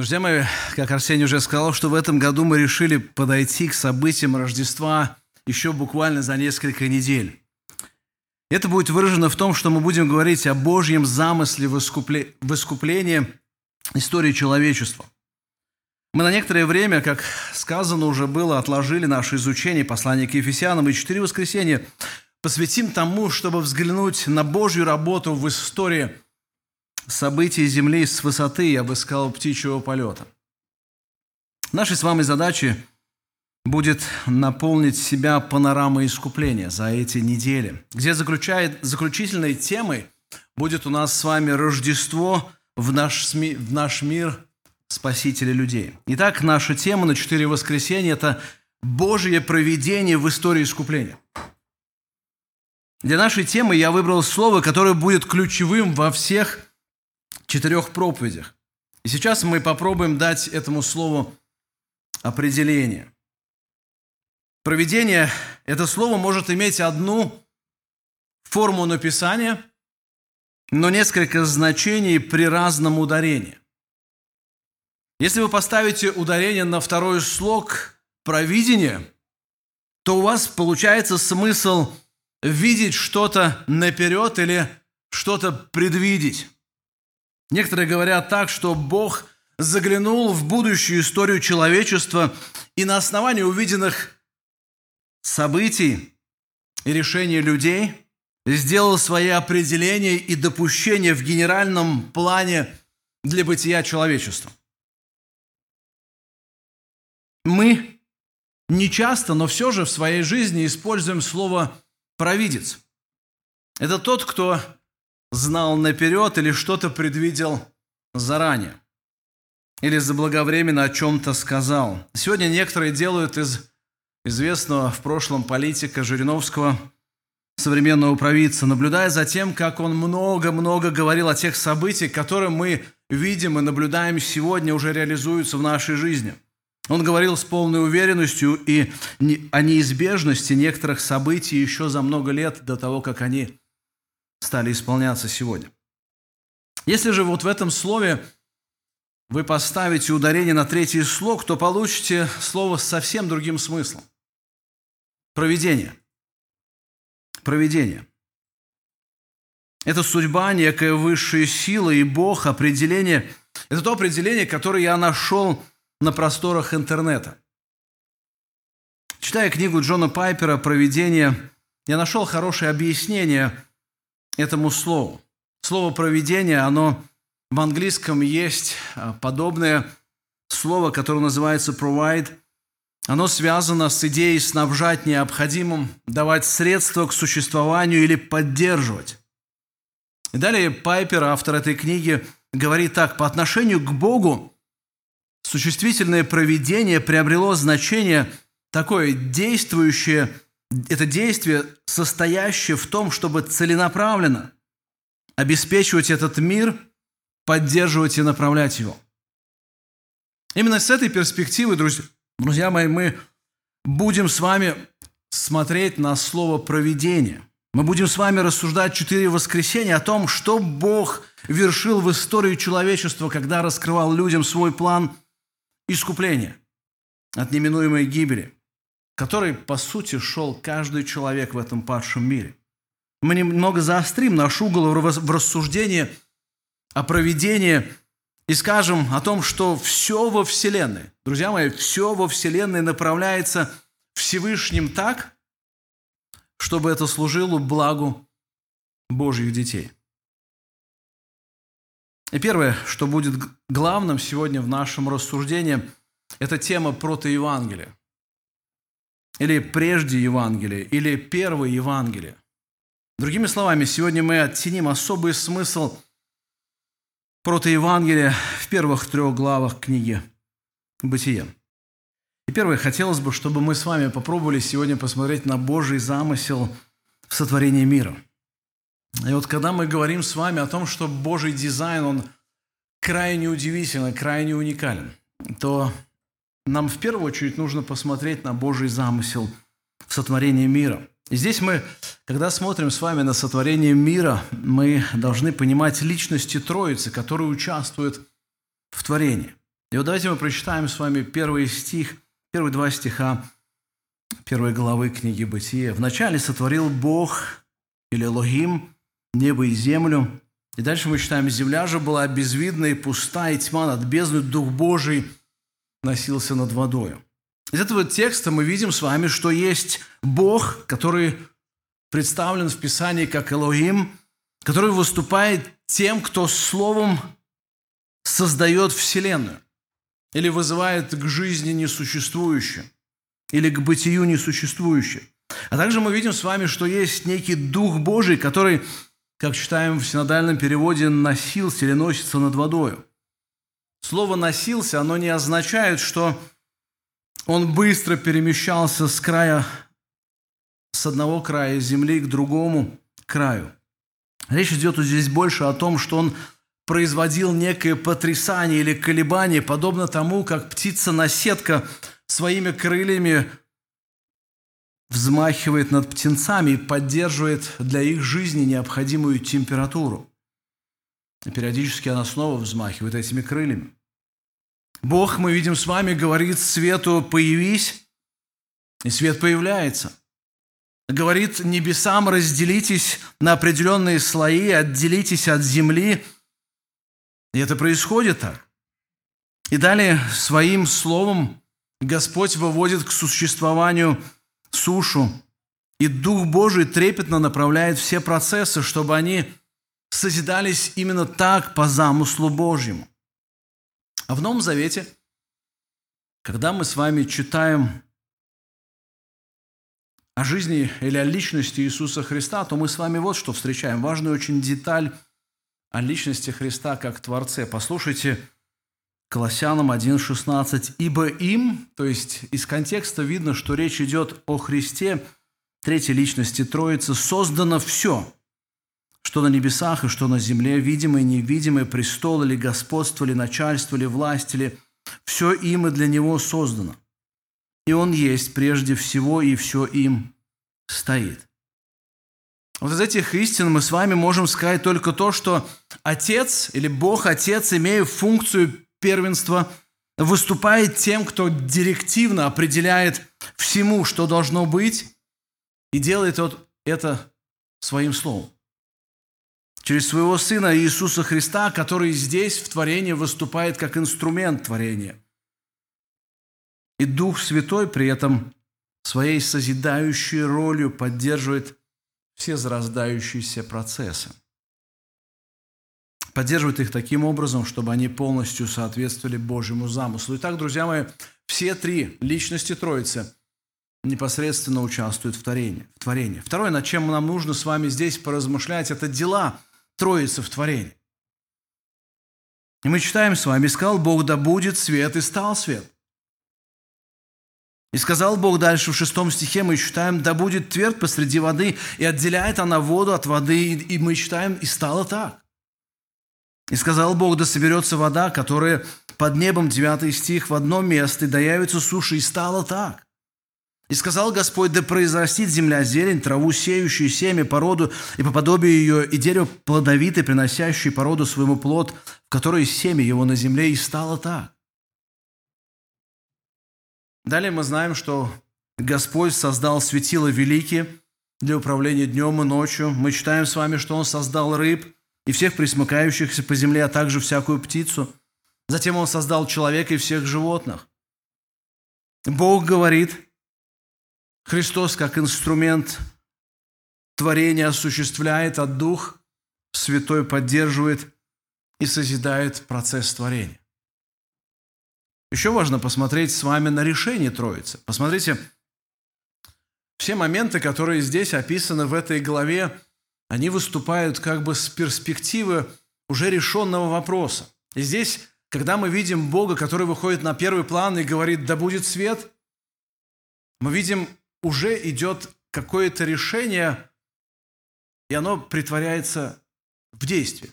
Друзья мои, как Арсений уже сказал, что в этом году мы решили подойти к событиям Рождества еще буквально за несколько недель. Это будет выражено в том, что мы будем говорить о Божьем замысле в искуплении истории человечества. Мы на некоторое время, как сказано уже было, отложили наше изучение послания к Ефесянам и четыре воскресенья посвятим тому, чтобы взглянуть на Божью работу в истории – событий Земли с высоты, я бы сказал, птичьего полета. Нашей с вами задачей будет наполнить себя панорамой искупления за эти недели, где заключает, заключительной темой будет у нас с вами Рождество в наш, в наш мир Спасителя людей. Итак, наша тема на четыре воскресенья – это Божье проведение в истории искупления. Для нашей темы я выбрал слово, которое будет ключевым во всех четырех проповедях. И сейчас мы попробуем дать этому слову определение. Проведение – это слово может иметь одну форму написания, но несколько значений при разном ударении. Если вы поставите ударение на второй слог «провидение», то у вас получается смысл видеть что-то наперед или что-то предвидеть. Некоторые говорят так, что Бог заглянул в будущую историю человечества и на основании увиденных событий и решений людей сделал свои определения и допущения в генеральном плане для бытия человечества. Мы не часто, но все же в своей жизни используем слово «провидец». Это тот, кто знал наперед или что-то предвидел заранее. Или заблаговременно о чем-то сказал. Сегодня некоторые делают из известного в прошлом политика Жириновского современного провидца, наблюдая за тем, как он много-много говорил о тех событиях, которые мы видим и наблюдаем сегодня, уже реализуются в нашей жизни. Он говорил с полной уверенностью и о неизбежности некоторых событий еще за много лет до того, как они стали исполняться сегодня. Если же вот в этом слове вы поставите ударение на третий слог, то получите слово с совсем другим смыслом. Проведение. Проведение. Это судьба, некая высшая сила и Бог, определение. Это то определение, которое я нашел на просторах интернета. Читая книгу Джона Пайпера «Проведение», я нашел хорошее объяснение – этому слову. Слово «проведение», оно в английском есть а, подобное слово, которое называется «provide». Оно связано с идеей снабжать необходимым, давать средства к существованию или поддерживать. И далее Пайпер, автор этой книги, говорит так, по отношению к Богу существительное проведение приобрело значение такое действующее – это действие, состоящее в том, чтобы целенаправленно обеспечивать этот мир, поддерживать и направлять его. Именно с этой перспективы, друзья, мои, мы будем с вами смотреть на слово «провидение». Мы будем с вами рассуждать четыре воскресенья о том, что Бог вершил в истории человечества, когда раскрывал людям свой план искупления от неминуемой гибели – который, по сути, шел каждый человек в этом падшем мире. Мы немного заострим наш угол в рассуждении о проведении и скажем о том, что все во Вселенной, друзья мои, все во Вселенной направляется Всевышним так, чтобы это служило благу Божьих детей. И первое, что будет главным сегодня в нашем рассуждении, это тема протоевангелия или прежде Евангелия, или первое Евангелие. Другими словами, сегодня мы оттеним особый смысл протоевангелия в первых трех главах книги «Бытие». И первое, хотелось бы, чтобы мы с вами попробовали сегодня посмотреть на Божий замысел в сотворении мира. И вот когда мы говорим с вами о том, что Божий дизайн, он крайне удивительный, крайне уникален, то нам в первую очередь нужно посмотреть на Божий замысел в сотворении мира. И здесь мы, когда смотрим с вами на сотворение мира, мы должны понимать личности Троицы, которые участвуют в творении. И вот давайте мы прочитаем с вами первый стих, первые два стиха первой главы книги Бытия. «Вначале сотворил Бог, или Логим, небо и землю». И дальше мы читаем, «Земля же была безвидна и пуста, и тьма над бездной, Дух Божий носился над водою». Из этого текста мы видим с вами, что есть Бог, который представлен в Писании как Элоим, который выступает тем, кто словом создает Вселенную или вызывает к жизни несуществующее, или к бытию несуществующее. А также мы видим с вами, что есть некий Дух Божий, который, как читаем в синодальном переводе, носился или носится над водою. Слово «носился», оно не означает, что он быстро перемещался с края, с одного края земли к другому краю. Речь идет здесь больше о том, что он производил некое потрясание или колебание, подобно тому, как птица-наседка своими крыльями взмахивает над птенцами и поддерживает для их жизни необходимую температуру. И периодически она снова взмахивает этими крыльями. Бог, мы видим с вами, говорит свету «появись», и свет появляется. Говорит небесам «разделитесь на определенные слои, отделитесь от земли», и это происходит так. И далее своим словом Господь выводит к существованию сушу, и Дух Божий трепетно направляет все процессы, чтобы они созидались именно так по замыслу Божьему. А в Новом Завете, когда мы с вами читаем о жизни или о личности Иисуса Христа, то мы с вами вот что встречаем. Важную очень деталь – о личности Христа как Творце. Послушайте Колоссянам 1.16. «Ибо им», то есть из контекста видно, что речь идет о Христе, третьей личности Троицы, создано все, что на небесах и что на земле, видимое и невидимое, престол или господство, или начальство, или власть, или все им и для Него создано. И Он есть прежде всего, и все им стоит. Вот из этих истин мы с вами можем сказать только то, что Отец или Бог Отец, имея функцию первенства, выступает тем, кто директивно определяет всему, что должно быть, и делает это своим словом. Через своего Сына Иисуса Христа, который здесь в творении выступает как инструмент творения. И Дух Святой при этом своей созидающей ролью поддерживает все зарождающиеся процессы. Поддерживает их таким образом, чтобы они полностью соответствовали Божьему замыслу. Итак, друзья мои, все три личности Троицы непосредственно участвуют в творении. В творении. Второе, над чем нам нужно с вами здесь поразмышлять, это дела Троицы в творении. И мы читаем с вами, «Искал Бог, да будет свет, и стал свет». И сказал Бог дальше в шестом стихе, мы читаем, да будет твердь посреди воды, и отделяет она воду от воды, и мы читаем, и стало так. И сказал Бог, да соберется вода, которая под небом, девятый стих, в одно место, и да явится суша, и стало так. И сказал Господь, да произрастит земля зелень, траву, сеющую семя, породу, и по подобию ее, и дерево плодовитое, приносящее породу своему плод, в которой семя его на земле, и стало так. Далее мы знаем, что Господь создал светила великие для управления днем и ночью. Мы читаем с вами, что Он создал рыб и всех присмыкающихся по земле, а также всякую птицу. Затем Он создал человека и всех животных. Бог говорит, Христос как инструмент творения осуществляет, а Дух Святой поддерживает и созидает процесс творения. Еще важно посмотреть с вами на решение Троицы. Посмотрите, все моменты, которые здесь описаны в этой главе, они выступают как бы с перспективы уже решенного вопроса. И здесь, когда мы видим Бога, который выходит на первый план и говорит «да будет свет», мы видим, уже идет какое-то решение, и оно притворяется в действие.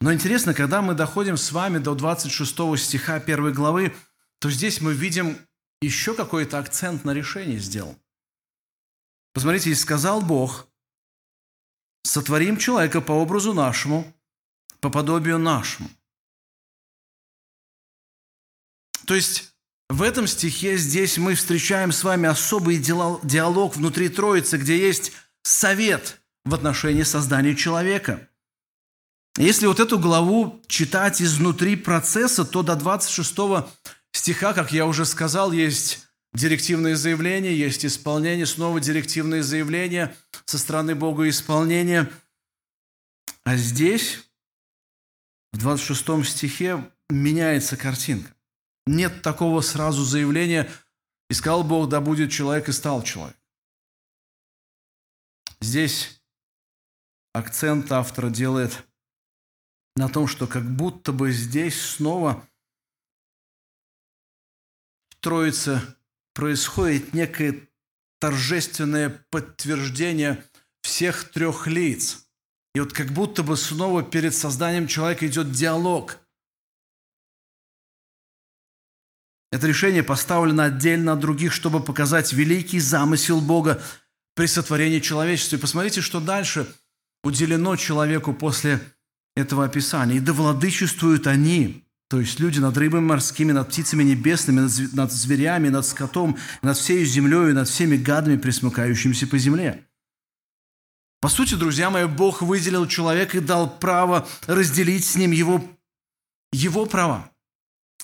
Но интересно, когда мы доходим с вами до 26 стиха 1 главы, то здесь мы видим еще какой-то акцент на решение сделан. Посмотрите, и сказал Бог, сотворим человека по образу нашему, по подобию нашему. То есть в этом стихе здесь мы встречаем с вами особый диалог внутри Троицы, где есть совет в отношении создания человека. Если вот эту главу читать изнутри процесса, то до 26 стиха, как я уже сказал, есть директивные заявления, есть исполнение, снова директивные заявления со стороны Бога исполнения. А здесь, в 26 стихе, меняется картинка. Нет такого сразу заявления «Искал Бог, да будет человек, и стал человек». Здесь акцент автора делает на том, что как будто бы здесь снова в Троице происходит некое торжественное подтверждение всех трех лиц. И вот как будто бы снова перед созданием человека идет диалог. Это решение поставлено отдельно от других, чтобы показать великий замысел Бога при сотворении человечества. И посмотрите, что дальше уделено человеку после этого описания. «И да владычествуют они, то есть люди над рыбами морскими, над птицами небесными, над зверями, над скотом, над всей землей, над всеми гадами, присмыкающимися по земле». По сути, друзья мои, Бог выделил человека и дал право разделить с ним его, его права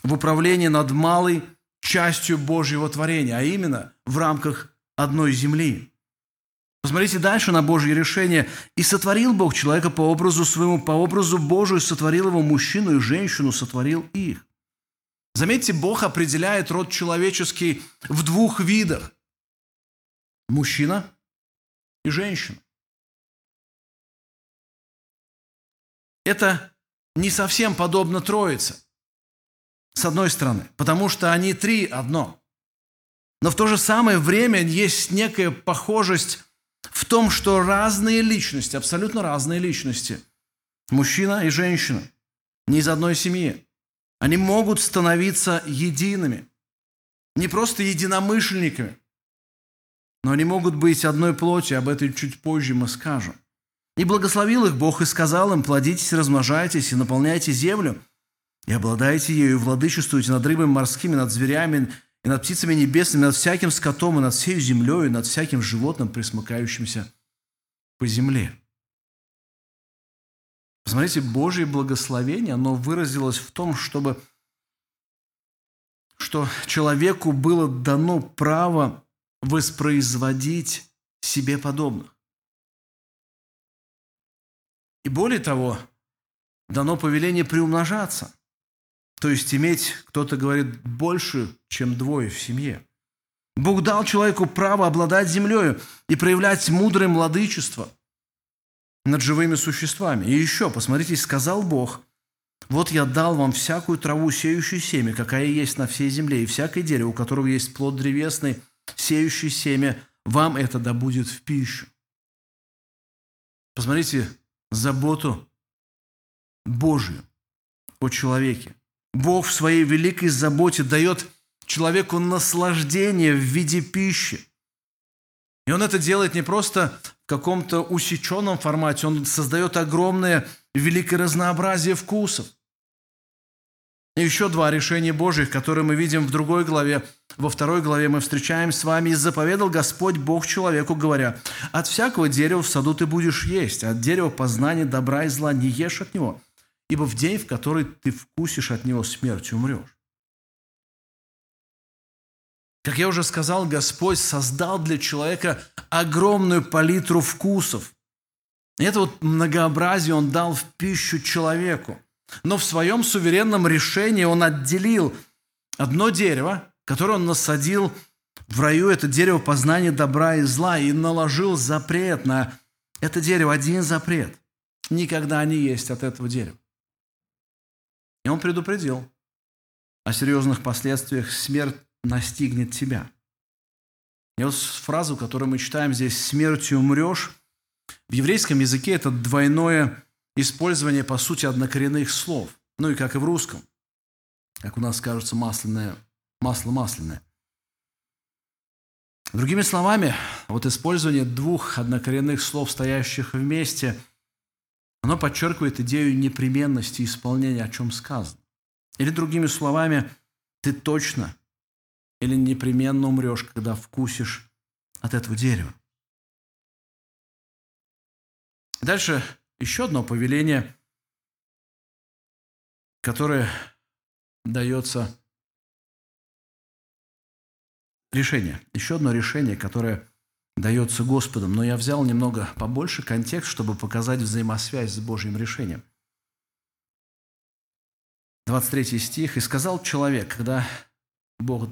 в управлении над малой частью Божьего творения, а именно в рамках одной земли. Посмотрите дальше на Божье решение. «И сотворил Бог человека по образу своему, по образу Божию сотворил его мужчину и женщину, сотворил их». Заметьте, Бог определяет род человеческий в двух видах. Мужчина и женщина. Это не совсем подобно Троице, с одной стороны, потому что они три одно. Но в то же самое время есть некая похожесть в том, что разные личности, абсолютно разные личности, мужчина и женщина, не из одной семьи, они могут становиться едиными, не просто единомышленниками, но они могут быть одной плоти, об этом чуть позже мы скажем. И благословил их Бог и сказал им, плодитесь, размножайтесь и наполняйте землю, и обладайте ею, и владычествуйте над рыбами морскими, над зверями, и над птицами небесными, над всяким скотом, и над всей землей, и над всяким животным, присмыкающимся по земле. Посмотрите, Божье благословение, оно выразилось в том, чтобы что человеку было дано право воспроизводить себе подобных. И более того, дано повеление приумножаться. То есть иметь, кто-то говорит, больше, чем двое в семье. Бог дал человеку право обладать землей и проявлять мудрое владычество над живыми существами. И еще, посмотрите, сказал Бог, вот я дал вам всякую траву, сеющую семя, какая есть на всей земле, и всякое дерево, у которого есть плод древесный, сеющий семя, вам это да будет в пищу. Посмотрите заботу Божию о человеке. Бог в своей великой заботе дает человеку наслаждение в виде пищи. И он это делает не просто в каком-то усеченном формате, он создает огромное великое разнообразие вкусов. И еще два решения Божьих, которые мы видим в другой главе. Во второй главе мы встречаем с вами «И заповедал Господь Бог человеку, говоря, «От всякого дерева в саду ты будешь есть, от дерева познания добра и зла не ешь от него, ибо в день, в который ты вкусишь от него смерть, умрешь. Как я уже сказал, Господь создал для человека огромную палитру вкусов. Это вот многообразие Он дал в пищу человеку. Но в своем суверенном решении Он отделил одно дерево, которое Он насадил в раю, это дерево познания добра и зла, и наложил запрет на это дерево, один запрет. Никогда не есть от этого дерева. И он предупредил о серьезных последствиях смерть настигнет тебя. И вот фразу, которую мы читаем здесь «смертью умрешь», в еврейском языке это двойное использование, по сути, однокоренных слов. Ну и как и в русском. Как у нас кажется, масляное, масло масляное. Другими словами, вот использование двух однокоренных слов, стоящих вместе, оно подчеркивает идею непременности исполнения, о чем сказано. Или другими словами, ты точно или непременно умрешь, когда вкусишь от этого дерева. Дальше еще одно повеление, которое дается решение. Еще одно решение, которое дается Господом. Но я взял немного побольше контекст, чтобы показать взаимосвязь с Божьим решением. 23 стих. «И сказал человек, когда Бог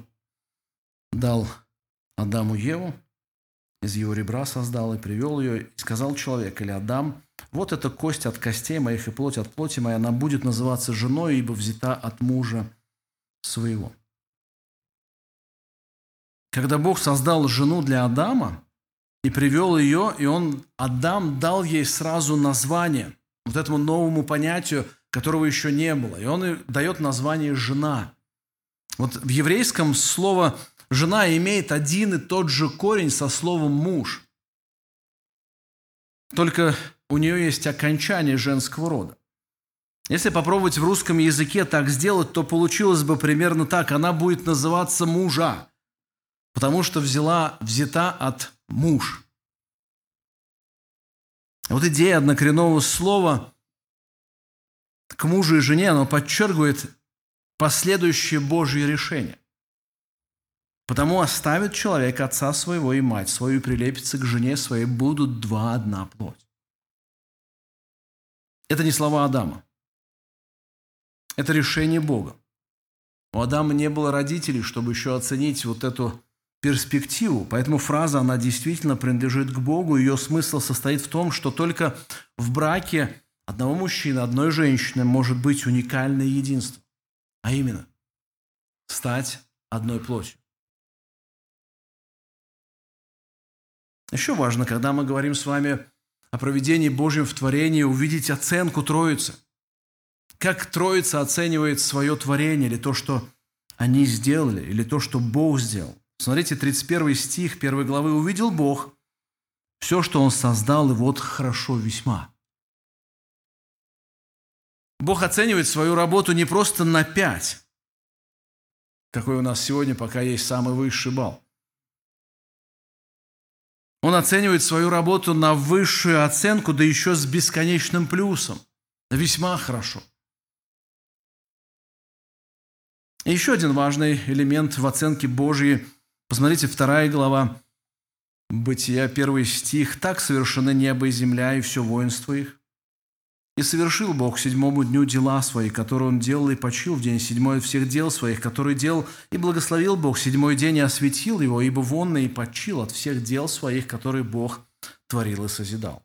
дал Адаму Еву, из его ребра создал и привел ее, и сказал человек или Адам, вот эта кость от костей моих и плоть от плоти моей, она будет называться женой, ибо взята от мужа своего. Когда Бог создал жену для Адама и привел ее, и он, Адам, дал ей сразу название, вот этому новому понятию, которого еще не было. И он дает название «жена». Вот в еврейском слово «жена» имеет один и тот же корень со словом «муж». Только у нее есть окончание женского рода. Если попробовать в русском языке так сделать, то получилось бы примерно так. Она будет называться мужа, потому что взяла, взята от муж. Вот идея однокоренного слова к мужу и жене, оно подчеркивает последующее Божье решение. Потому оставит человек отца своего и мать свою, прилепится к жене своей, будут два одна плоть. Это не слова Адама. Это решение Бога. У Адама не было родителей, чтобы еще оценить вот эту перспективу. Поэтому фраза, она действительно принадлежит к Богу. Ее смысл состоит в том, что только в браке одного мужчины, одной женщины может быть уникальное единство. А именно, стать одной плотью. Еще важно, когда мы говорим с вами о проведении Божьем в творении, увидеть оценку Троицы. Как Троица оценивает свое творение или то, что они сделали, или то, что Бог сделал. Смотрите, 31 стих 1 главы. «Увидел Бог все, что Он создал, и вот хорошо весьма». Бог оценивает свою работу не просто на пять, какой у нас сегодня пока есть самый высший балл. Он оценивает свою работу на высшую оценку, да еще с бесконечным плюсом. Весьма хорошо. Еще один важный элемент в оценке Божьей. Посмотрите, вторая глава Бытия, первый стих. «Так совершены небо и земля, и все воинство их. И совершил Бог седьмому дню дела свои, которые Он делал, и почил в день седьмой всех дел своих, которые делал, и благословил Бог седьмой день и осветил его, ибо вонно и почил от всех дел своих, которые Бог творил и созидал».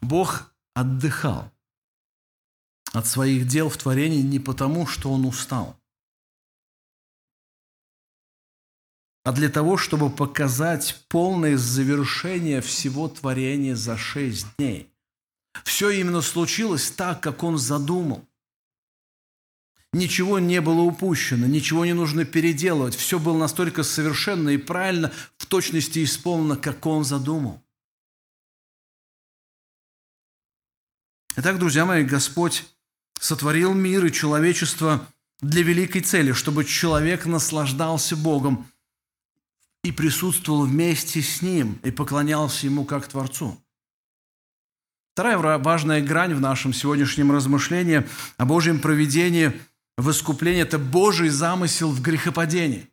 Бог отдыхал от своих дел в творении не потому, что Он устал, а для того, чтобы показать полное завершение всего творения за шесть дней. Все именно случилось так, как он задумал. Ничего не было упущено, ничего не нужно переделывать. Все было настолько совершенно и правильно, в точности исполнено, как он задумал. Итак, друзья мои, Господь сотворил мир и человечество для великой цели, чтобы человек наслаждался Богом и присутствовал вместе с Ним и поклонялся Ему как Творцу. Вторая важная грань в нашем сегодняшнем размышлении о Божьем проведении в искуплении – это Божий замысел в грехопадении.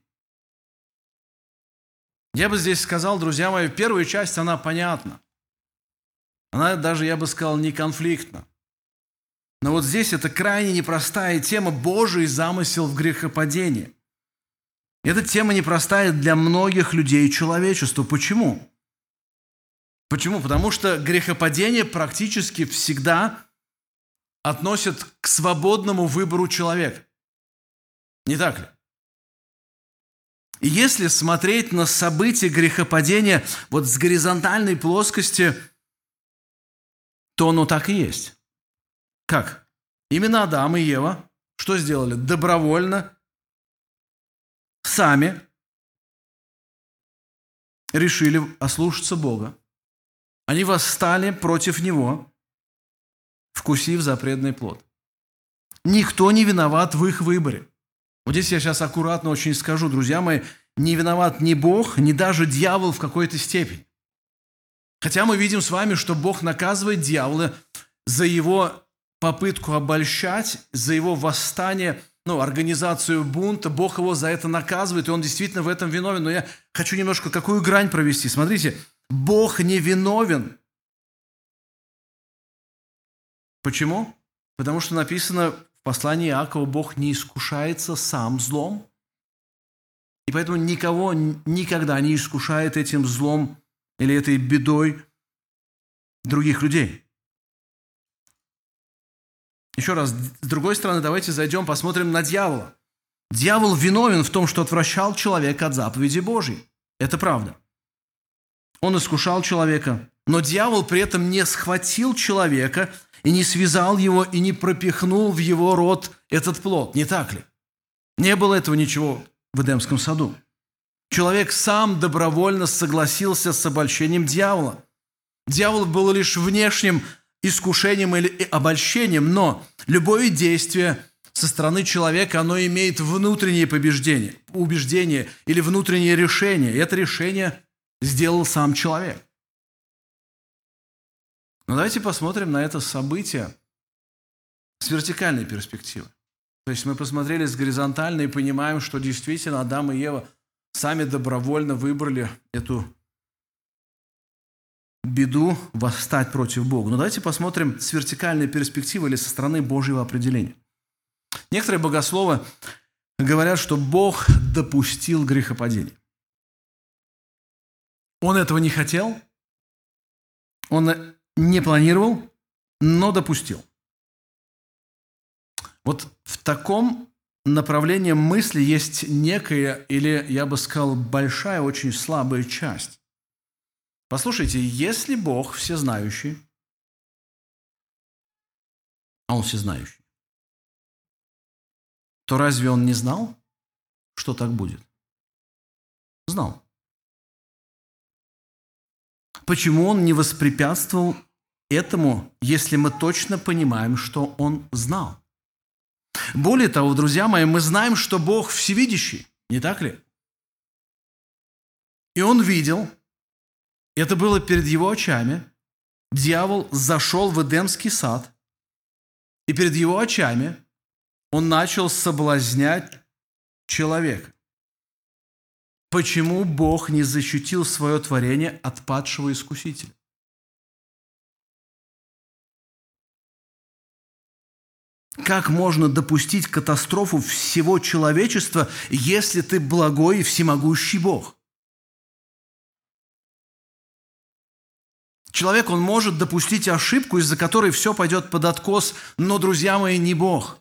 Я бы здесь сказал, друзья мои, первая часть, она понятна. Она даже, я бы сказал, не конфликтна. Но вот здесь это крайне непростая тема Божий замысел в грехопадении. Эта тема непростая для многих людей и человечества. Почему? Почему? Потому что грехопадение практически всегда относят к свободному выбору человека. Не так ли? И если смотреть на события грехопадения вот с горизонтальной плоскости, то оно так и есть. Как? Именно Адам и Ева что сделали? Добровольно, сами решили ослушаться Бога. Они восстали против него, вкусив запретный плод. Никто не виноват в их выборе. Вот здесь я сейчас аккуратно очень скажу, друзья мои, не виноват ни Бог, ни даже дьявол в какой-то степени. Хотя мы видим с вами, что Бог наказывает дьявола за его попытку обольщать, за его восстание, ну, организацию бунта. Бог его за это наказывает, и он действительно в этом виновен. Но я хочу немножко какую грань провести. Смотрите, Бог не виновен. Почему? Потому что написано в послании Иакова, Бог не искушается сам злом. И поэтому никого никогда не искушает этим злом или этой бедой других людей. Еще раз, с другой стороны, давайте зайдем, посмотрим на дьявола. Дьявол виновен в том, что отвращал человека от заповеди Божьей. Это правда. Он искушал человека, но дьявол при этом не схватил человека и не связал его и не пропихнул в его рот этот плод. Не так ли? Не было этого ничего в Эдемском саду. Человек сам добровольно согласился с обольщением дьявола. Дьявол был лишь внешним искушением или обольщением, но любое действие со стороны человека, оно имеет внутреннее побеждение, убеждение или внутреннее решение. И это решение сделал сам человек. Но давайте посмотрим на это событие с вертикальной перспективы. То есть мы посмотрели с горизонтальной и понимаем, что действительно Адам и Ева сами добровольно выбрали эту беду восстать против Бога. Но давайте посмотрим с вертикальной перспективы или со стороны Божьего определения. Некоторые богословы говорят, что Бог допустил грехопадение. Он этого не хотел, он не планировал, но допустил. Вот в таком направлении мысли есть некая, или я бы сказал, большая, очень слабая часть. Послушайте, если Бог всезнающий, а Он всезнающий, то разве Он не знал, что так будет? Знал. Почему Он не воспрепятствовал этому, если мы точно понимаем, что Он знал? Более того, друзья мои, мы знаем, что Бог всевидящий, не так ли? И Он видел, это было перед его очами. Дьявол зашел в Эдемский сад, и перед его очами он начал соблазнять человека. Почему Бог не защитил свое творение от падшего искусителя? Как можно допустить катастрофу всего человечества, если ты благой и всемогущий Бог? Человек, он может допустить ошибку, из-за которой все пойдет под откос, но, друзья мои, не Бог.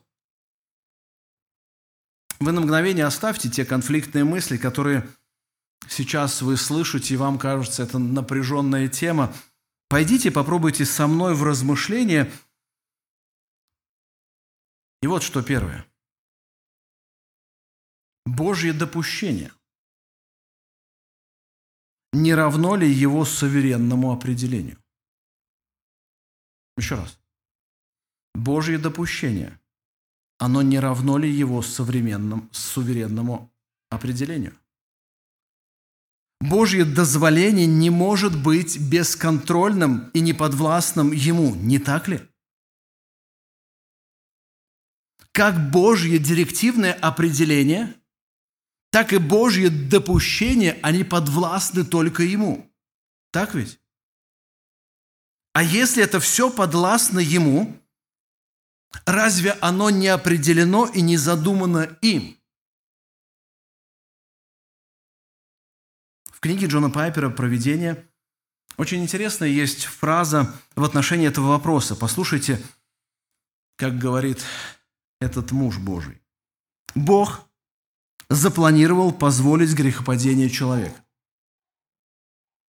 Вы на мгновение оставьте те конфликтные мысли, которые сейчас вы слышите, и вам кажется, это напряженная тема. Пойдите, попробуйте со мной в размышление. И вот что первое. Божье допущение не равно ли его суверенному определению? Еще раз. Божье допущение, оно не равно ли его современному, суверенному определению? Божье дозволение не может быть бесконтрольным и неподвластным ему, не так ли? Как Божье директивное определение так и Божье допущение, они подвластны только Ему. Так ведь? А если это все подвластно Ему, разве оно не определено и не задумано им? В книге Джона Пайпера «Провидение» очень интересная есть фраза в отношении этого вопроса. Послушайте, как говорит этот муж Божий. Бог запланировал позволить грехопадение человека.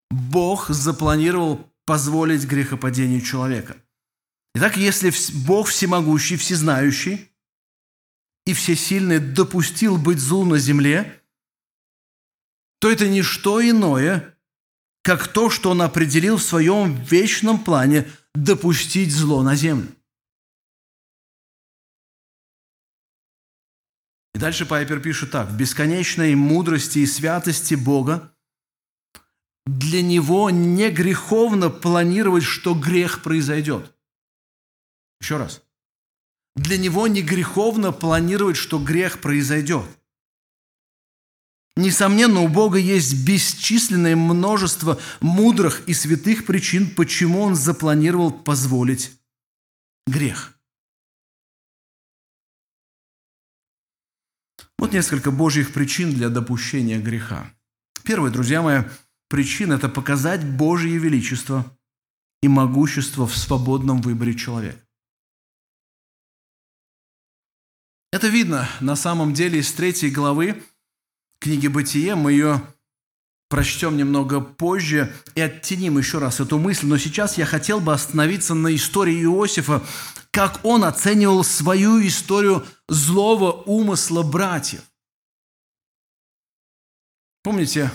Бог запланировал позволить грехопадению человека. Итак, если Бог всемогущий, всезнающий и всесильный допустил быть злу на земле, то это не что иное, как то, что Он определил в своем вечном плане допустить зло на землю. И дальше Пайпер пишет так. «В бесконечной мудрости и святости Бога для Него не греховно планировать, что грех произойдет». Еще раз. Для Него не греховно планировать, что грех произойдет. Несомненно, у Бога есть бесчисленное множество мудрых и святых причин, почему Он запланировал позволить грех. Вот несколько Божьих причин для допущения греха. Первое, друзья мои, причина – это показать Божье величество и могущество в свободном выборе человека. Это видно на самом деле из третьей главы книги «Бытие». Мы ее прочтем немного позже и оттеним еще раз эту мысль. Но сейчас я хотел бы остановиться на истории Иосифа, как он оценивал свою историю злого умысла братьев. Помните,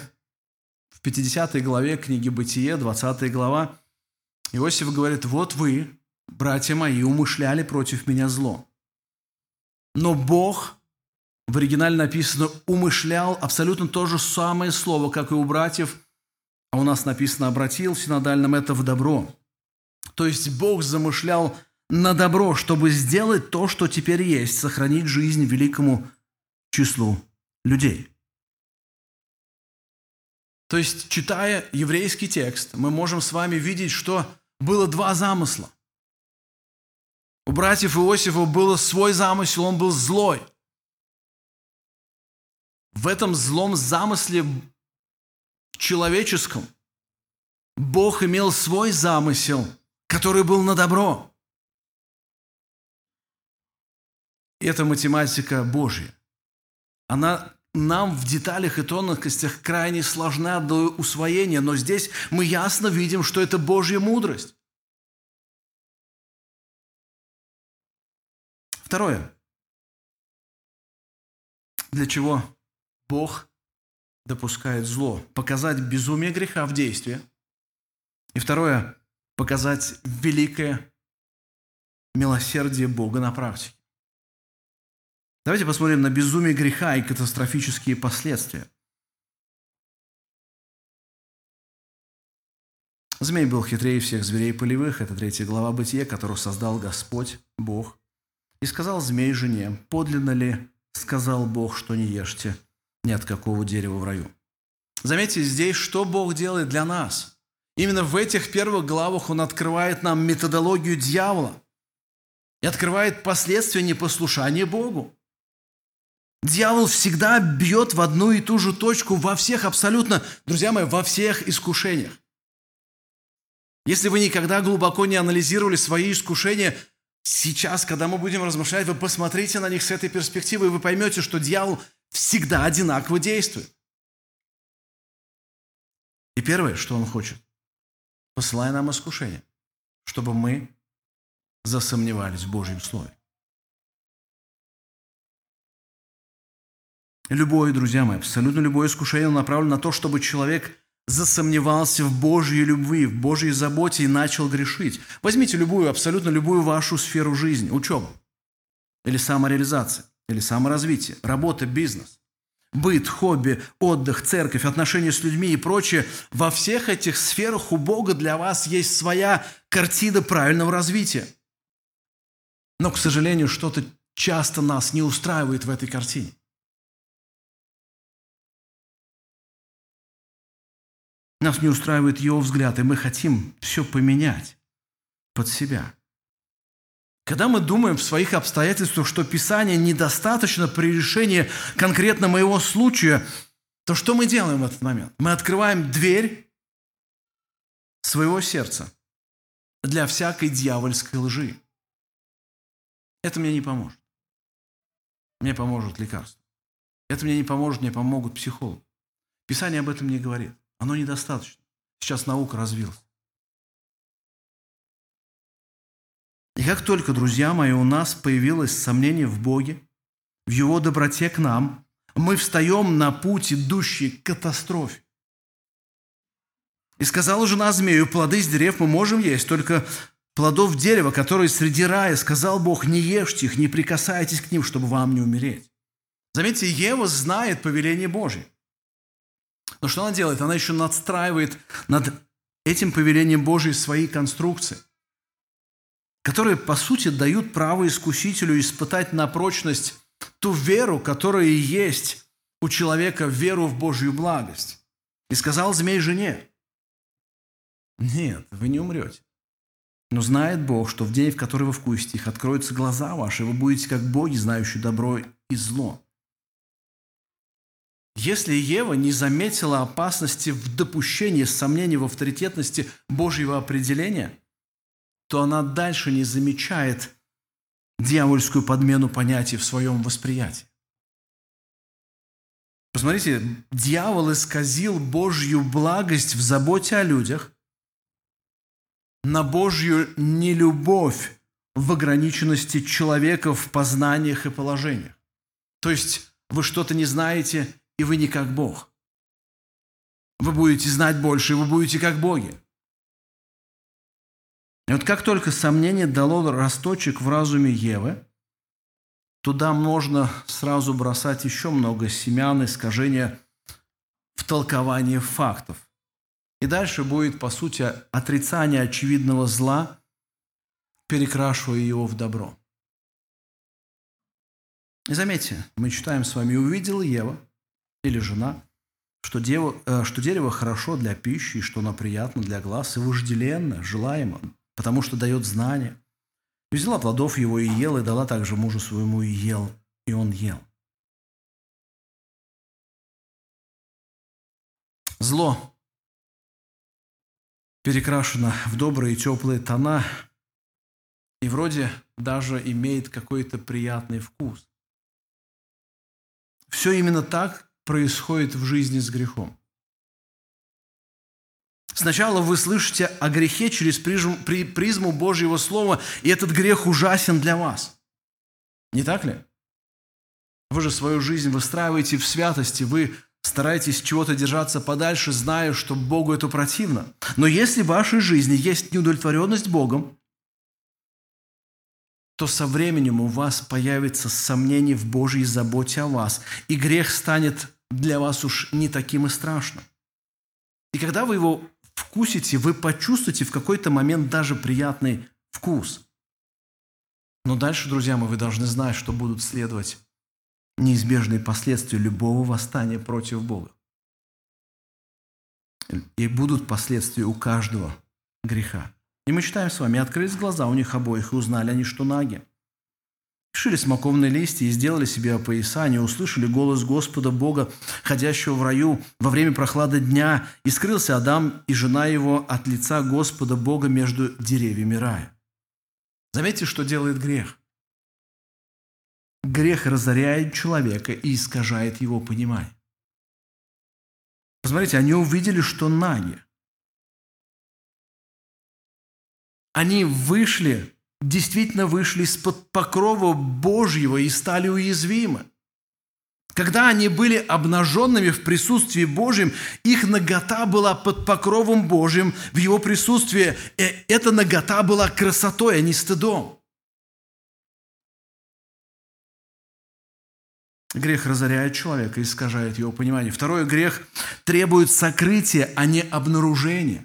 в 50 главе книги «Бытие», 20 глава, Иосиф говорит, «Вот вы, братья мои, умышляли против меня зло. Но Бог в оригинале написано «умышлял» абсолютно то же самое слово, как и у братьев, а у нас написано «обратил» в синодальном это в добро. То есть Бог замышлял на добро, чтобы сделать то, что теперь есть, сохранить жизнь великому числу людей. То есть, читая еврейский текст, мы можем с вами видеть, что было два замысла. У братьев Иосифа был свой замысел, он был злой – в этом злом замысле человеческом Бог имел свой замысел, который был на добро. Это математика Божья. Она нам в деталях и тонкостях крайне сложна до усвоения, но здесь мы ясно видим, что это Божья мудрость. Второе. Для чего Бог допускает зло. Показать безумие греха в действии. И второе, показать великое милосердие Бога на практике. Давайте посмотрим на безумие греха и катастрофические последствия. Змей был хитрее всех зверей полевых. Это третья глава Бытия, которую создал Господь, Бог. И сказал змей жене, подлинно ли сказал Бог, что не ешьте ни от какого дерева в раю. Заметьте здесь, что Бог делает для нас. Именно в этих первых главах Он открывает нам методологию дьявола и открывает последствия непослушания Богу. Дьявол всегда бьет в одну и ту же точку во всех абсолютно, друзья мои, во всех искушениях. Если вы никогда глубоко не анализировали свои искушения, сейчас, когда мы будем размышлять, вы посмотрите на них с этой перспективы, и вы поймете, что дьявол всегда одинаково действует. И первое, что он хочет, посылая нам искушение, чтобы мы засомневались в Божьем Слове. Любое, друзья мои, абсолютно любое искушение направлено на то, чтобы человек засомневался в Божьей любви, в Божьей заботе и начал грешить. Возьмите любую, абсолютно любую вашу сферу жизни, учебу, или самореализация, или саморазвитие, работа, бизнес, быт, хобби, отдых, церковь, отношения с людьми и прочее. Во всех этих сферах у Бога для вас есть своя картина правильного развития. Но, к сожалению, что-то часто нас не устраивает в этой картине. Нас не устраивает его взгляд, и мы хотим все поменять под себя. Когда мы думаем в своих обстоятельствах, что Писание недостаточно при решении конкретно моего случая, то что мы делаем в этот момент? Мы открываем дверь своего сердца для всякой дьявольской лжи. Это мне не поможет. Мне поможет лекарство. Это мне не поможет, мне помогут психологи. Писание об этом не говорит. Оно недостаточно. Сейчас наука развилась. И как только, друзья мои, у нас появилось сомнение в Боге, в Его доброте к нам, мы встаем на путь, идущий к катастрофе. И сказала жена змею, плоды с дерев мы можем есть, только плодов дерева, которые среди рая, сказал Бог, не ешьте их, не прикасайтесь к ним, чтобы вам не умереть. Заметьте, Ева знает повеление Божье. Но что она делает? Она еще надстраивает над этим повелением Божьим свои конструкции, которые, по сути, дают право искусителю испытать на прочность ту веру, которая есть у человека, веру в Божью благость. И сказал змей жене, нет, вы не умрете. Но знает Бог, что в день, в который вы вкусите их, откроются глаза ваши, и вы будете как боги, знающие добро и зло. Если Ева не заметила опасности в допущении сомнений в авторитетности Божьего определения, то она дальше не замечает дьявольскую подмену понятий в своем восприятии. Посмотрите, дьявол исказил Божью благость в заботе о людях на Божью нелюбовь в ограниченности человека в познаниях и положениях. То есть вы что-то не знаете, и вы не как Бог. Вы будете знать больше, и вы будете как боги. И вот как только сомнение дало росточек в разуме Евы, туда можно сразу бросать еще много семян, искажения в толковании фактов. И дальше будет, по сути, отрицание очевидного зла, перекрашивая его в добро. И заметьте, мы читаем с вами, увидела Ева или жена, что, дерево, э, что дерево хорошо для пищи, и что оно приятно для глаз, и вожделенно, желаемо, потому что дает знание. И взяла плодов его и ела, и дала также мужу своему и ел, и он ел. Зло перекрашено в добрые теплые тона и вроде даже имеет какой-то приятный вкус. Все именно так происходит в жизни с грехом. Сначала вы слышите о грехе через призму, Божьего Слова, и этот грех ужасен для вас. Не так ли? Вы же свою жизнь выстраиваете в святости, вы старайтесь чего-то держаться подальше, зная, что Богу это противно. Но если в вашей жизни есть неудовлетворенность Богом, то со временем у вас появится сомнение в Божьей заботе о вас, и грех станет для вас уж не таким и страшным. И когда вы его вкусите, вы почувствуете в какой-то момент даже приятный вкус. Но дальше, друзья мои, вы должны знать, что будут следовать неизбежные последствия любого восстания против Бога. И будут последствия у каждого греха. И мы читаем с вами, открылись глаза у них обоих, и узнали они, что наги. Шили смоковные листья и сделали себе пояса, они услышали голос Господа Бога, ходящего в раю во время прохлады дня, и скрылся Адам и жена его от лица Господа Бога между деревьями рая. Заметьте, что делает грех – Грех разоряет человека и искажает его понимание. Посмотрите, они увидели, что наги. Они вышли, действительно вышли из-под покрова Божьего и стали уязвимы. Когда они были обнаженными в присутствии Божьем, их нагота была под покровом Божьим в Его присутствии. Э, эта нагота была красотой, а не стыдом. Грех разоряет человека, искажает его понимание. Второй грех требует сокрытия, а не обнаружения.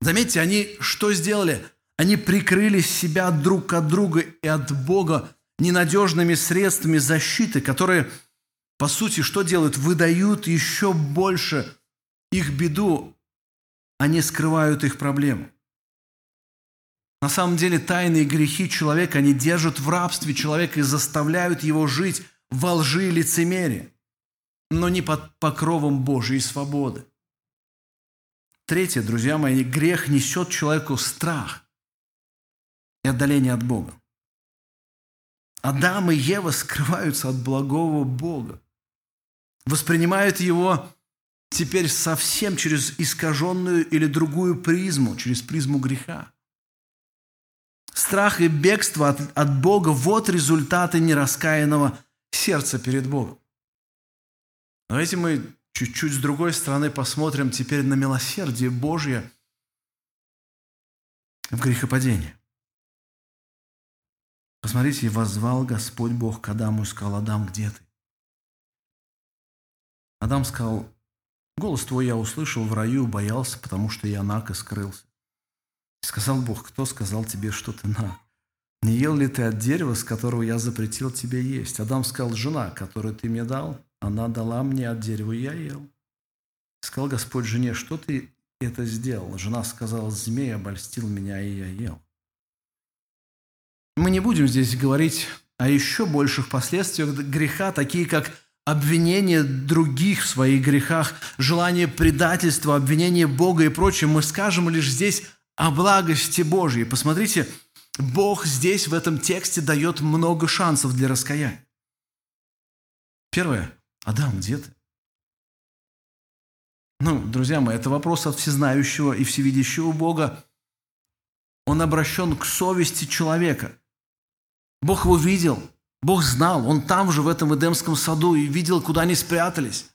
Заметьте, они что сделали? Они прикрыли себя друг от друга и от Бога ненадежными средствами защиты, которые, по сути, что делают? Выдают еще больше их беду, они скрывают их проблему. На самом деле тайные грехи человека, они держат в рабстве человека и заставляют его жить во лжи и лицемерии, но не под покровом Божьей свободы. Третье, друзья мои, грех несет человеку страх и отдаление от Бога. Адам и Ева скрываются от благого Бога, воспринимают его теперь совсем через искаженную или другую призму, через призму греха. Страх и бегство от, от Бога – вот результаты нераскаянного сердца перед Богом. Давайте мы чуть-чуть с другой стороны посмотрим теперь на милосердие Божье в грехопадении. Посмотрите, возвал Господь Бог к Адаму и сказал, Адам, где ты? Адам сказал, голос твой я услышал в раю, боялся, потому что я наг и скрылся. Сказал Бог, кто сказал тебе, что ты наг? Не ел ли ты от дерева, с которого я запретил тебе есть? Адам сказал, жена, которую ты мне дал, она дала мне от дерева, и я ел. Сказал Господь жене, что ты это сделал? Жена сказала, змей обольстил меня, и я ел. Мы не будем здесь говорить о еще больших последствиях греха, такие как обвинение других в своих грехах, желание предательства, обвинение Бога и прочее. Мы скажем лишь здесь о благости Божьей. Посмотрите, Бог здесь, в этом тексте, дает много шансов для раскаяния. Первое. Адам, где ты? Ну, друзья мои, это вопрос от всезнающего и всевидящего Бога. Он обращен к совести человека. Бог его видел, Бог знал, он там же, в этом Эдемском саду, и видел, куда они спрятались.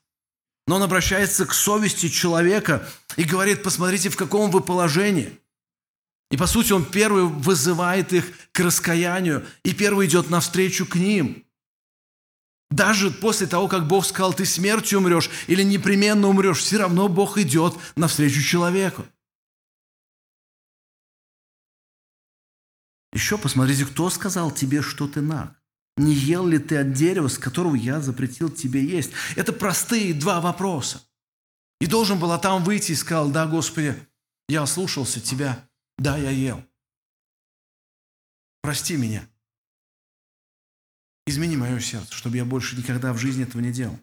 Но он обращается к совести человека и говорит, посмотрите, в каком вы положении. И по сути он первый вызывает их к раскаянию, и первый идет навстречу к ним. Даже после того, как Бог сказал, ты смертью умрешь или непременно умрешь, все равно Бог идет навстречу человеку. Еще посмотрите, кто сказал тебе, что ты наг? Не ел ли ты от дерева, с которого я запретил тебе есть? Это простые два вопроса. И должен был там выйти и сказал, да, Господи, я ослушался Тебя, да, я ел. Прости меня. Измени мое сердце, чтобы я больше никогда в жизни этого не делал.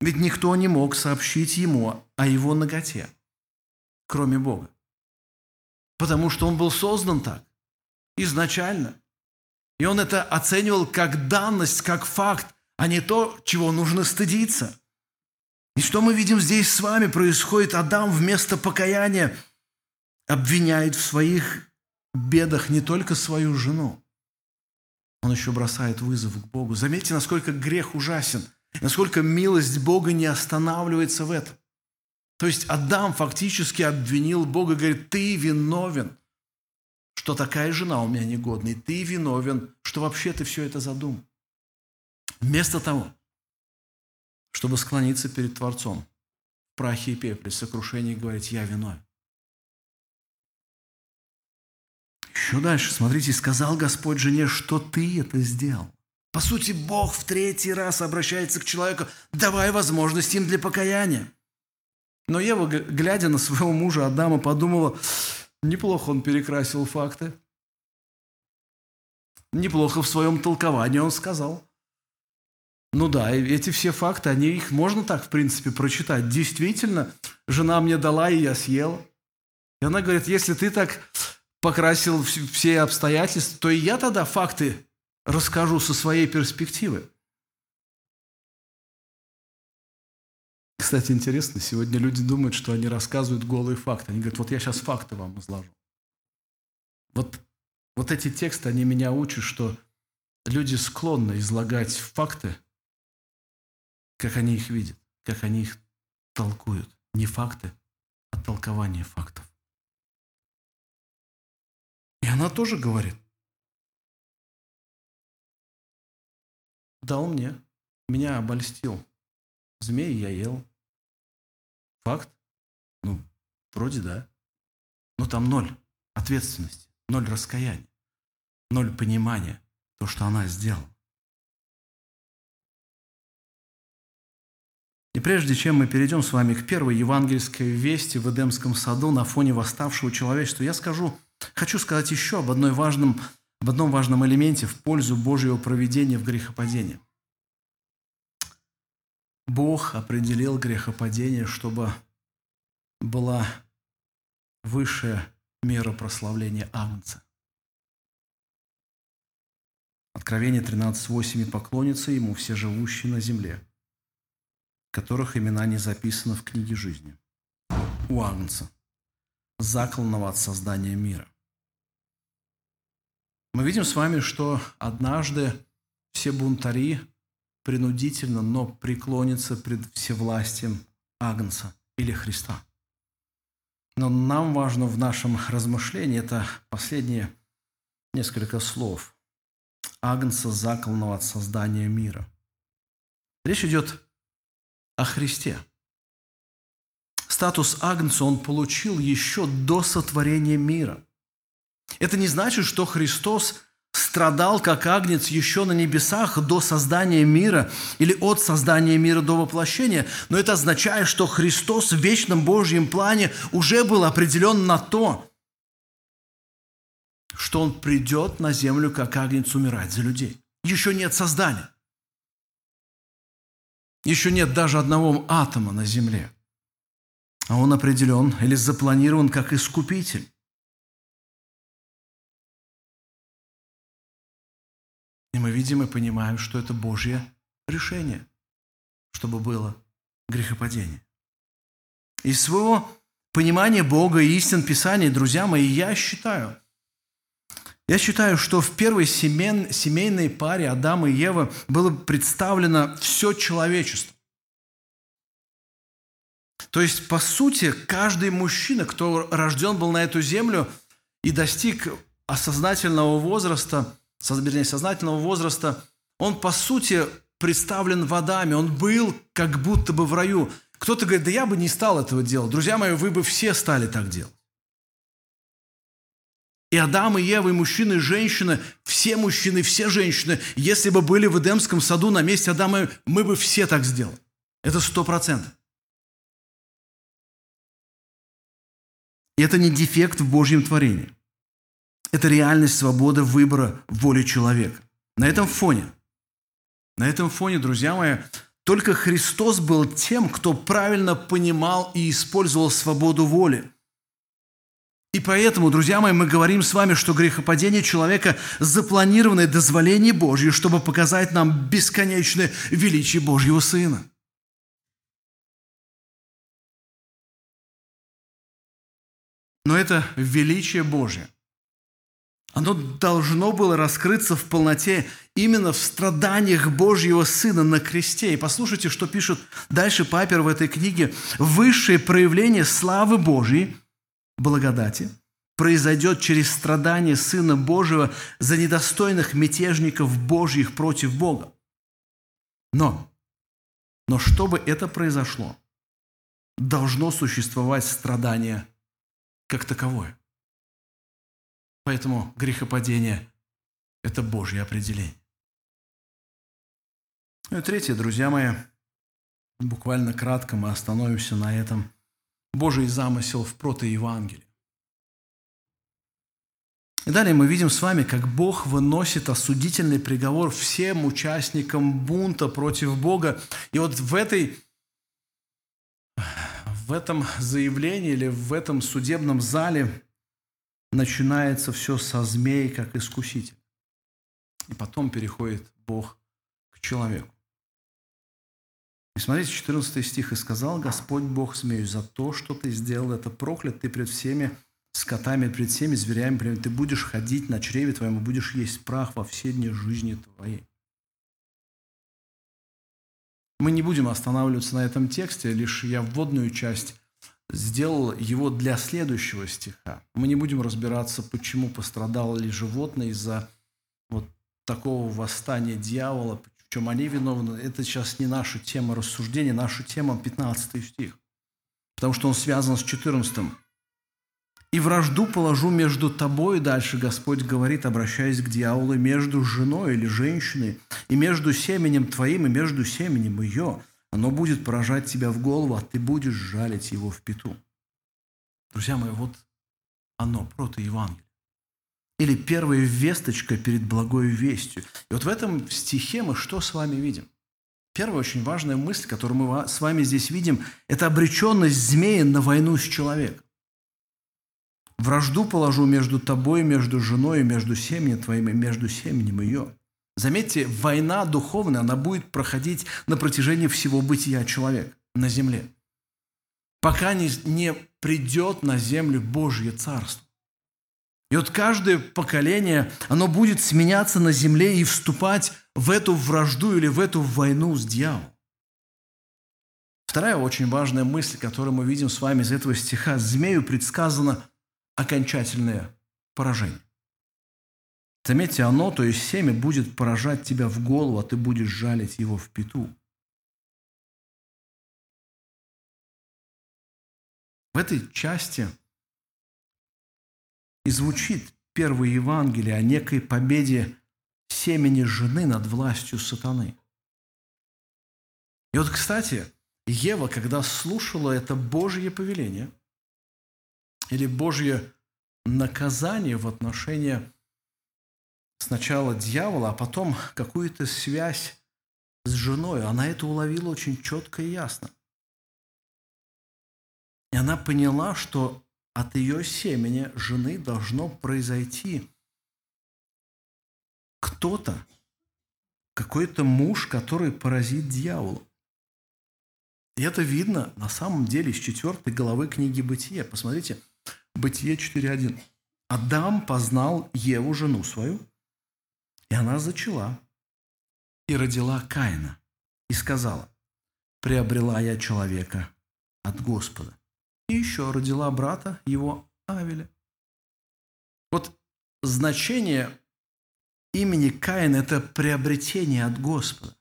Ведь никто не мог сообщить ему о его ноготе кроме Бога. Потому что он был создан так, изначально. И он это оценивал как данность, как факт, а не то, чего нужно стыдиться. И что мы видим здесь с вами происходит? Адам вместо покаяния обвиняет в своих бедах не только свою жену, он еще бросает вызов к Богу. Заметьте, насколько грех ужасен, насколько милость Бога не останавливается в этом. То есть Адам фактически обвинил Бога говорит, ты виновен, что такая жена у меня негодная, ты виновен, что вообще ты все это задумал. Вместо того, чтобы склониться перед Творцом, в прахе и пепле, сокрушении говорить, я виновен. Еще дальше, смотрите, сказал Господь жене, что ты это сделал. По сути, Бог в третий раз обращается к человеку, давай возможность им для покаяния. Но Ева, глядя на своего мужа Адама, подумала, неплохо он перекрасил факты. Неплохо в своем толковании он сказал. Ну да, эти все факты, они их можно так, в принципе, прочитать. Действительно, жена мне дала, и я съел. И она говорит, если ты так покрасил все обстоятельства, то и я тогда факты расскажу со своей перспективы. Кстати, интересно, сегодня люди думают, что они рассказывают голые факты. Они говорят, вот я сейчас факты вам изложу. Вот, вот эти тексты, они меня учат, что люди склонны излагать факты, как они их видят, как они их толкуют. Не факты, а толкование фактов. И она тоже говорит, дал мне, меня обольстил. Змей я ел, Факт? Ну, вроде да. Но там ноль ответственности, ноль раскаяния, ноль понимания, то, что она сделала. И прежде чем мы перейдем с вами к первой евангельской вести в Эдемском саду на фоне восставшего человечества, я скажу, хочу сказать еще об, одной важном, об одном важном элементе в пользу Божьего проведения в грехопадении. Бог определил грехопадение, чтобы была высшая мера прославления Агнца. Откровение 13.8 «И поклонятся Ему все живущие на земле, которых имена не записаны в книге жизни, у Агнца, закланного от создания мира». Мы видим с вами, что однажды все бунтари принудительно, но преклонится пред всевластием Агнца или Христа. Но нам важно в нашем размышлении это последние несколько слов. Агнца, закланного от создания мира. Речь идет о Христе. Статус Агнца он получил еще до сотворения мира. Это не значит, что Христос страдал как агнец еще на небесах до создания мира или от создания мира до воплощения, но это означает, что Христос в вечном Божьем плане уже был определен на то, что Он придет на землю как агнец умирать за людей. Еще нет создания. Еще нет даже одного атома на земле. А он определен или запланирован как искупитель. И мы видим и понимаем, что это Божье решение, чтобы было грехопадение. Из своего понимания Бога и истин Писания, друзья мои, я считаю, я считаю, что в первой семей, семейной паре Адама и Евы было представлено все человечество. То есть, по сути, каждый мужчина, кто рожден был на эту землю и достиг осознательного возраста – сознательного возраста, он, по сути, представлен водами, он был как будто бы в раю. Кто-то говорит, да я бы не стал этого делать. Друзья мои, вы бы все стали так делать. И Адам, и Ева, и мужчины, и женщины, все мужчины, все женщины, если бы были в Эдемском саду на месте Адама, мы бы все так сделали. Это сто процентов. И это не дефект в Божьем творении. Это реальность свободы выбора воли человека. На этом фоне, на этом фоне, друзья мои, только Христос был тем, кто правильно понимал и использовал свободу воли. И поэтому, друзья мои, мы говорим с вами, что грехопадение человека – запланированное дозволение Божье, чтобы показать нам бесконечное величие Божьего Сына. Но это величие Божье оно должно было раскрыться в полноте именно в страданиях Божьего Сына на кресте. И послушайте, что пишет дальше Папер в этой книге. Высшее проявление славы Божьей, благодати, произойдет через страдания Сына Божьего за недостойных мятежников Божьих против Бога. Но, но чтобы это произошло, должно существовать страдание как таковое – Поэтому грехопадение – это Божье определение. Ну и третье, друзья мои, буквально кратко мы остановимся на этом. Божий замысел в протоевангелии. И далее мы видим с вами, как Бог выносит осудительный приговор всем участникам бунта против Бога. И вот в этой в этом заявлении или в этом судебном зале начинается все со змей, как искуситель. И потом переходит Бог к человеку. И смотрите, 14 стих. «И сказал Господь Бог змею, за то, что ты сделал это, проклят ты пред всеми скотами, пред всеми зверями, пред... ты будешь ходить на чреве твоем и будешь есть прах во все дни жизни твоей». Мы не будем останавливаться на этом тексте, лишь я вводную часть сделал его для следующего стиха. Мы не будем разбираться, почему пострадало ли животное из-за вот такого восстания дьявола, в чем они виновны. Это сейчас не наша тема рассуждения, наша тема 15 стих, потому что он связан с 14. «И вражду положу между тобой, дальше Господь говорит, обращаясь к дьяволу, между женой или женщиной, и между семенем твоим, и между семенем ее, оно будет поражать тебя в голову, а ты будешь жалить его в пету. Друзья мои, вот оно, прото-евангелие. Или первая весточка перед благой вестью. И вот в этом стихе мы что с вами видим? Первая очень важная мысль, которую мы с вами здесь видим, это обреченность змея на войну с человеком. Вражду положу между тобой, между женой, между семьей твоим и между семенем ее. Заметьте, война духовная, она будет проходить на протяжении всего бытия человека на земле, пока не, не придет на землю Божье Царство. И вот каждое поколение, оно будет сменяться на земле и вступать в эту вражду или в эту войну с дьяволом. Вторая очень важная мысль, которую мы видим с вами из этого стиха. Змею предсказано окончательное поражение. Заметьте, оно, то есть семя, будет поражать тебя в голову, а ты будешь жалить его в пету. В этой части и звучит первое Евангелие о некой победе семени жены над властью сатаны. И вот, кстати, Ева, когда слушала это Божье повеление или Божье наказание в отношении сначала дьявола, а потом какую-то связь с женой, она это уловила очень четко и ясно. И она поняла, что от ее семени жены должно произойти кто-то, какой-то муж, который поразит дьявола. И это видно на самом деле из четвертой главы книги Бытия. Посмотрите, Бытие 4.1. Адам познал Еву, жену свою, и она зачала и родила Каина, и сказала, приобрела я человека от Господа. И еще родила брата его Авеля. Вот значение имени Каин – это приобретение от Господа.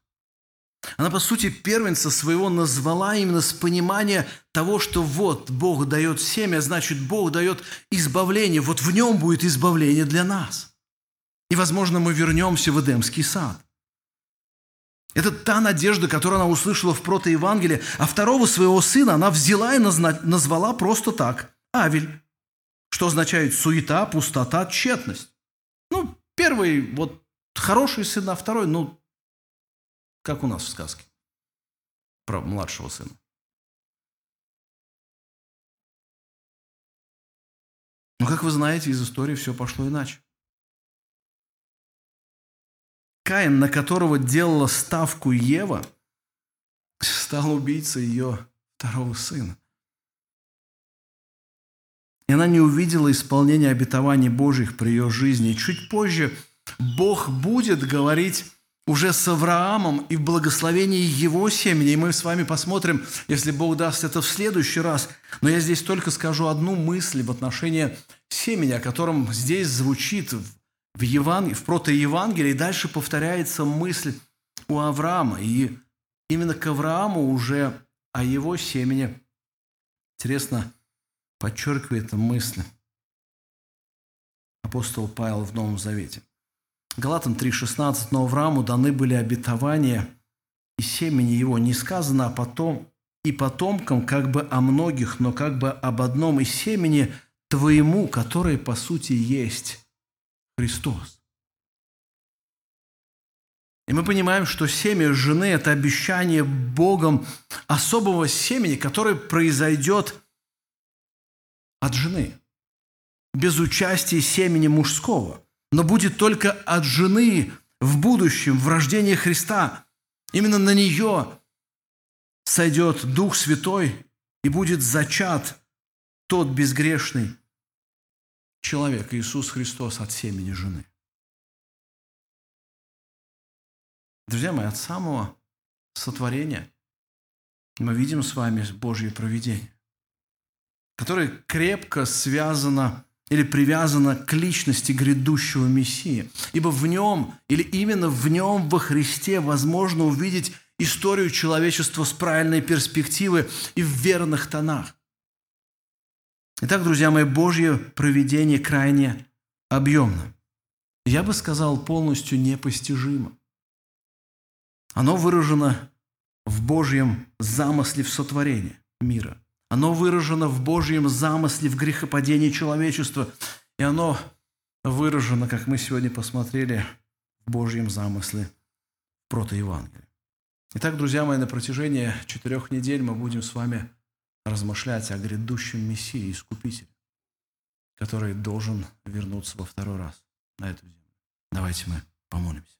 Она, по сути, первенца своего назвала именно с понимания того, что вот Бог дает семя, значит, Бог дает избавление. Вот в нем будет избавление для нас. И, возможно, мы вернемся в Эдемский сад. Это та надежда, которую она услышала в протоевангелии, а второго своего сына она взяла и назвала просто так – Авель, что означает суета, пустота, тщетность. Ну, первый вот хороший сын, а второй, ну, как у нас в сказке про младшего сына. Но, как вы знаете, из истории все пошло иначе. Каин, на которого делала ставку Ева, стал убийцей ее второго сына. И она не увидела исполнения обетований Божьих при ее жизни. И чуть позже Бог будет говорить уже с Авраамом и в благословении его семени. И мы с вами посмотрим, если Бог даст это в следующий раз. Но я здесь только скажу одну мысль в отношении семени, о котором здесь звучит в, Еван... в протоевангелии. Дальше повторяется мысль у Авраама. И именно к Аврааму уже о его семени, интересно, подчеркивает мысль апостол Павел в Новом Завете – Галатам 3,16, но Аврааму даны были обетования и семени его. Не сказано, а потом и потомкам как бы о многих, но как бы об одном из семени твоему, которое по сути есть Христос. И мы понимаем, что семя жены – это обещание Богом особого семени, которое произойдет от жены, без участия семени мужского но будет только от жены в будущем, в рождении Христа. Именно на нее сойдет Дух Святой и будет зачат тот безгрешный человек, Иисус Христос от семени жены. Друзья мои, от самого сотворения мы видим с вами Божье провидение, которое крепко связано или привязана к личности грядущего Мессии. Ибо в нем, или именно в нем, во Христе, возможно увидеть историю человечества с правильной перспективы и в верных тонах. Итак, друзья мои, Божье проведение крайне объемно. Я бы сказал, полностью непостижимо. Оно выражено в Божьем замысле в сотворении мира. Оно выражено в Божьем замысле, в грехопадении человечества. И оно выражено, как мы сегодня посмотрели, в Божьем замысле в протоевангелии. Итак, друзья мои, на протяжении четырех недель мы будем с вами размышлять о грядущем Мессии, Искупителе, который должен вернуться во второй раз на эту землю. Давайте мы помолимся.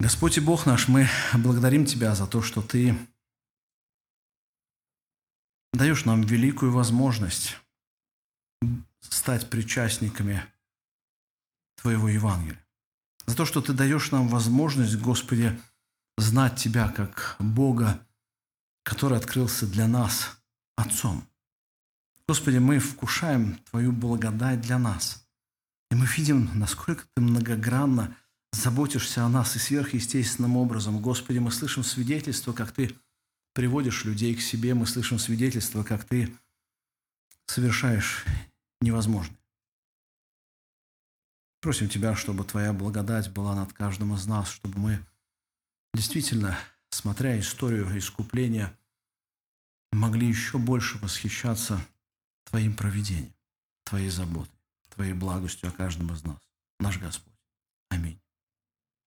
Господь и Бог наш, мы благодарим Тебя за то, что Ты даешь нам великую возможность стать причастниками Твоего Евангелия. За то, что Ты даешь нам возможность, Господи, знать Тебя как Бога, который открылся для нас Отцом. Господи, мы вкушаем Твою благодать для нас. И мы видим, насколько Ты многогранно заботишься о нас и сверхъестественным образом. Господи, мы слышим свидетельство, как Ты приводишь людей к себе, мы слышим свидетельство, как Ты совершаешь невозможное. Просим Тебя, чтобы Твоя благодать была над каждым из нас, чтобы мы действительно, смотря историю искупления, могли еще больше восхищаться Твоим провидением, Твоей заботой, Твоей благостью о каждом из нас. Наш Господь. Аминь.